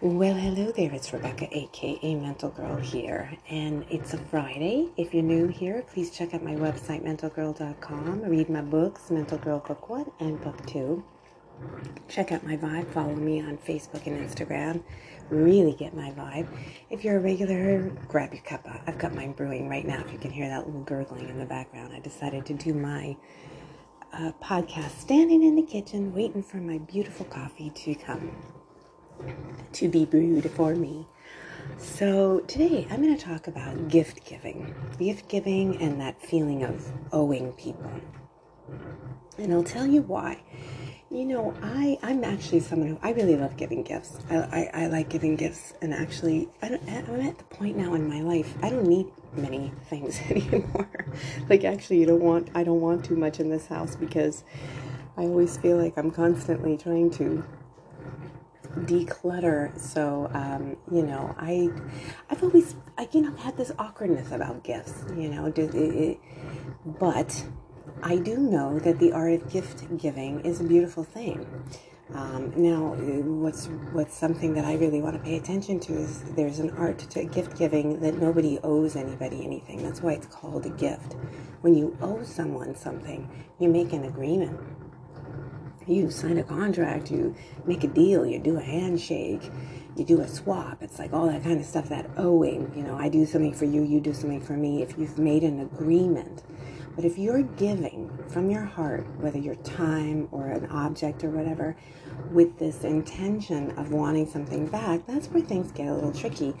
Well, hello there. It's Rebecca, aka Mental Girl, here. And it's a Friday. If you're new here, please check out my website, mentalgirl.com. Read my books, Mental Girl Book 1 and Book 2. Check out my vibe. Follow me on Facebook and Instagram. Really get my vibe. If you're a regular, grab your cuppa. I've got mine brewing right now. If you can hear that little gurgling in the background, I decided to do my uh, podcast standing in the kitchen, waiting for my beautiful coffee to come to be brewed for me. So, today I'm going to talk about gift giving. Gift giving and that feeling of owing people. And I'll tell you why. You know, I, I'm actually someone who I really love giving gifts. I, I, I like giving gifts, and actually, I I'm at the point now in my life, I don't need many things anymore. like, actually, you don't want, I don't want too much in this house because I always feel like I'm constantly trying to declutter. So, um, you know, I, I've always, I, you know, had this awkwardness about gifts, you know, it, it, but I do know that the art of gift giving is a beautiful thing. Um, now, what's what's something that I really want to pay attention to is there's an art to gift giving that nobody owes anybody anything. That's why it's called a gift. When you owe someone something, you make an agreement you sign a contract, you make a deal, you do a handshake, you do a swap. It's like all that kind of stuff, that oh, owing. You know, I do something for you, you do something for me. If you've made an agreement, but if you're giving from your heart, whether your time or an object or whatever, with this intention of wanting something back, that's where things get a little tricky.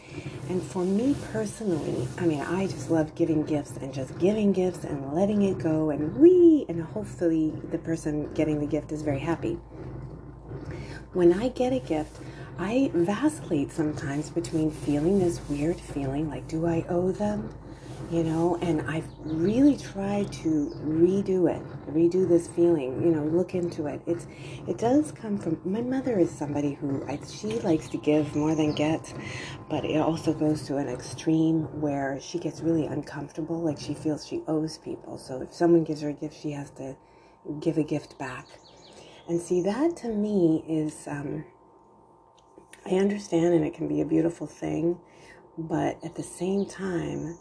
And for me personally, I mean, I just love giving gifts and just giving gifts and letting it go and we, and hopefully the person getting the gift is very happy. When I get a gift, I vacillate sometimes between feeling this weird feeling like, do I owe them? You know and i've really tried to redo it redo this feeling you know look into it. It's it does come from my mother is somebody who I, she likes to give more than get but it also goes to an extreme where she gets really uncomfortable like she feels she owes people. So if someone gives her a gift she has to give a gift back. And see that to me is um, i understand and it can be a beautiful thing but at the same time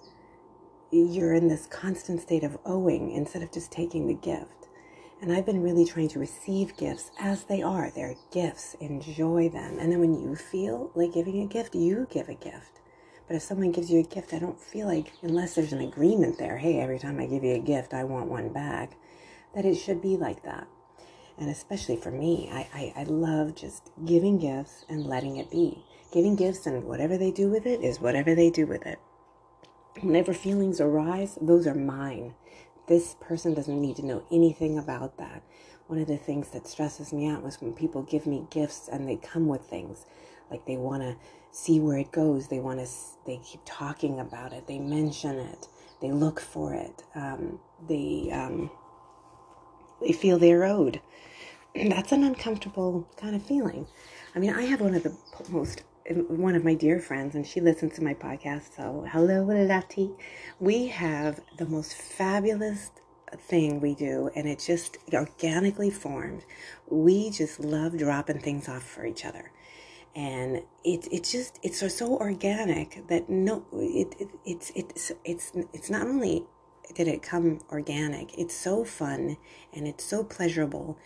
you're in this constant state of owing instead of just taking the gift. And I've been really trying to receive gifts as they are. They're gifts, enjoy them. And then when you feel like giving a gift, you give a gift. But if someone gives you a gift, I don't feel like, unless there's an agreement there, hey, every time I give you a gift, I want one back, that it should be like that. And especially for me, I, I, I love just giving gifts and letting it be. Giving gifts and whatever they do with it is whatever they do with it. Whenever feelings arise, those are mine. This person doesn't need to know anything about that. One of the things that stresses me out was when people give me gifts and they come with things like they want to see where it goes. They want to, they keep talking about it. They mention it. They look for it. Um, they, um, they feel they're owed. That's an uncomfortable kind of feeling. I mean, I have one of the most one of my dear friends, and she listens to my podcast. So, hello, Lati. We have the most fabulous thing we do, and it just organically formed. We just love dropping things off for each other. And it, it just it's so organic that no it, it it's it's it's it's not only did it come organic it's so fun and it's so pleasurable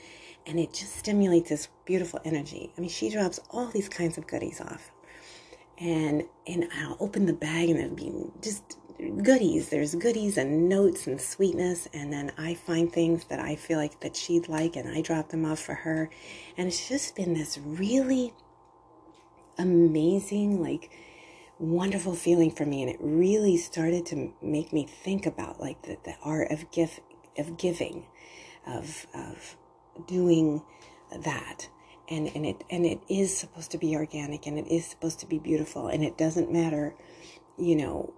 and it just stimulates this beautiful energy. I mean, she drops all these kinds of goodies off, and and I'll open the bag and it'll be just goodies. There's goodies and notes and sweetness, and then I find things that I feel like that she'd like, and I drop them off for her, and it's just been this really amazing, like wonderful feeling for me and it really started to make me think about like the, the art of gift of giving of of doing that. And and it and it is supposed to be organic and it is supposed to be beautiful and it doesn't matter you know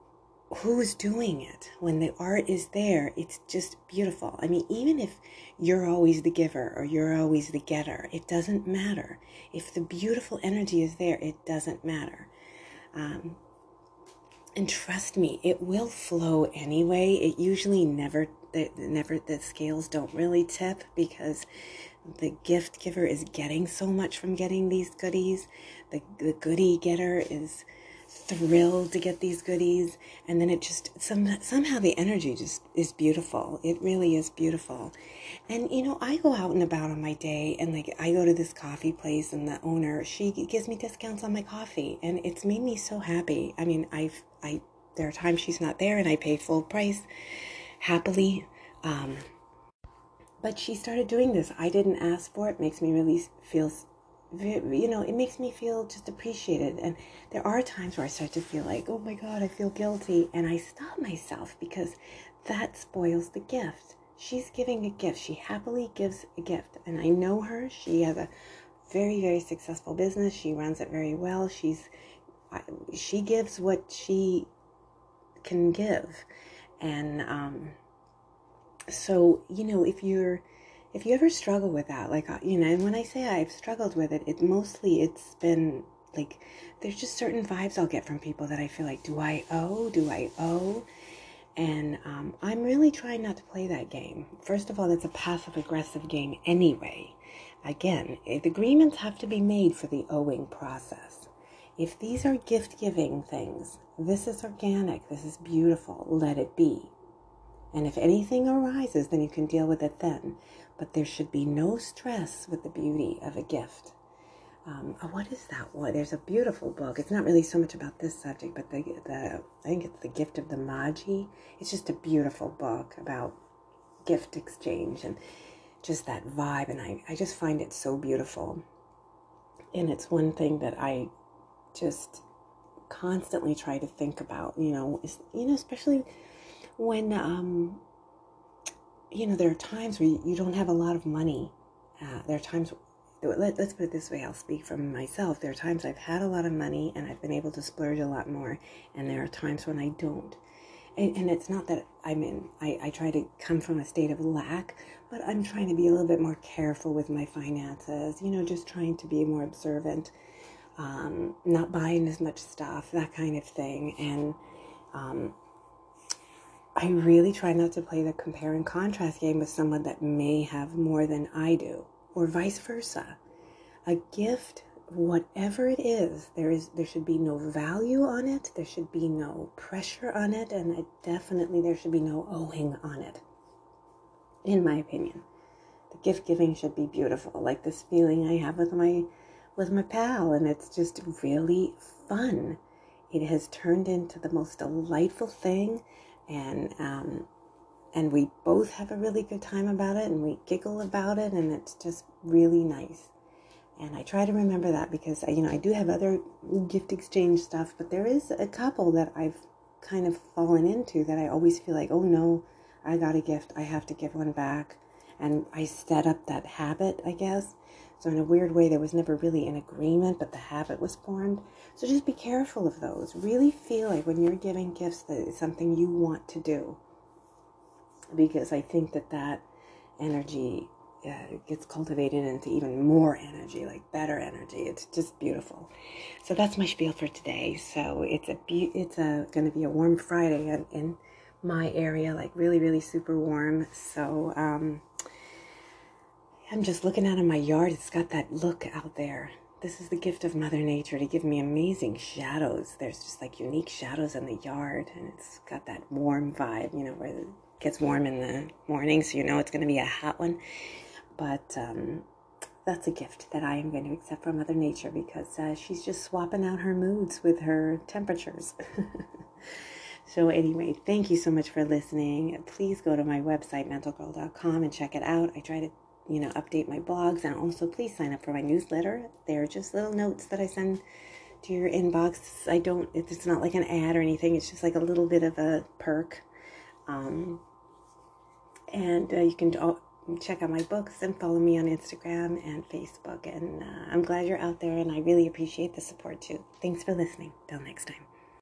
who's doing it. When the art is there it's just beautiful. I mean even if you're always the giver or you're always the getter it doesn't matter. If the beautiful energy is there it doesn't matter um, and trust me it will flow anyway it usually never the, never the scales don't really tip because the gift giver is getting so much from getting these goodies. The, the goodie getter is thrilled to get these goodies and then it just some somehow the energy just is beautiful. It really is beautiful. And you know i go out and about on my day and like i go to this coffee place and the owner she gives me discounts on my coffee and it's made me so happy. I mean i've i there are times she's not there and i pay full price happily um, but she started doing this. I didn't ask for it. Makes me really feel you know, it makes me feel just appreciated. And there are times where I start to feel like, oh my God, I feel guilty. And I stop myself because that spoils the gift. She's giving a gift. She happily gives a gift. And I know her. She has a very, very successful business. She runs it very well. She's, she gives what she can give. And, um, so, you know, if you're, if you ever struggle with that, like, uh, you know, and when I say I've struggled with it, it mostly it's been like, there's just certain vibes I'll get from people that I feel like, do I owe? Do I owe? And um, I'm really trying not to play that game. First of all, that's a passive aggressive game anyway. Again, agreements have to be made for the owing process. If these are gift giving things, this is organic, this is beautiful, let it be. And if anything arises, then you can deal with it then but there should be no stress with the beauty of a gift. Um, oh, what is that one? There's a beautiful book. It's not really so much about this subject, but the, the I think it's the gift of the Magi. It's just a beautiful book about gift exchange and just that vibe. And I, I just find it so beautiful. And it's one thing that I just constantly try to think about, you know, is, you know, especially when um, you know, there are times where you don't have a lot of money. Uh, there are times, let, us put it this way, I'll speak from myself. There are times I've had a lot of money and I've been able to splurge a lot more, and there are times when I don't. And, and it's not that I'm in, I, I try to come from a state of lack, but I'm trying to be a little bit more careful with my finances, you know, just trying to be more observant, um, not buying as much stuff, that kind of thing. And, um, I really try not to play the compare and contrast game with someone that may have more than I do, or vice versa. A gift, whatever it is, there is there should be no value on it, there should be no pressure on it, and it, definitely there should be no owing on it. In my opinion, the gift giving should be beautiful, like this feeling I have with my with my pal, and it's just really fun. It has turned into the most delightful thing and um, and we both have a really good time about it and we giggle about it and it's just really nice. And i try to remember that because you know i do have other gift exchange stuff but there is a couple that i've kind of fallen into that i always feel like oh no i got a gift. I have to give one back. And i set up that habit i guess so, in a weird way, there was never really an agreement, but the habit was formed. So, just be careful of those. Really feel like when you're giving gifts that it's something you want to do. Because I think that that energy uh, gets cultivated into even more energy, like better energy. It's just beautiful. So that's my spiel for today. So it's a be- it's a going to be a warm Friday in, in my area, like really really super warm. So um, I'm just looking out of my yard. It's got that look out there. This is the gift of Mother Nature to give me amazing shadows. There's just like unique shadows in the yard, and it's got that warm vibe, you know, where it gets warm in the morning, so you know it's going to be a hot one. But um, that's a gift that I am going to accept from Mother Nature because uh, she's just swapping out her moods with her temperatures. so, anyway, thank you so much for listening. Please go to my website, mentalgirl.com, and check it out. I try to you know, update my blogs. And also, please sign up for my newsletter. They're just little notes that I send to your inbox. I don't, it's not like an ad or anything, it's just like a little bit of a perk. Um, and uh, you can check out my books and follow me on Instagram and Facebook. And uh, I'm glad you're out there, and I really appreciate the support too. Thanks for listening. Till next time.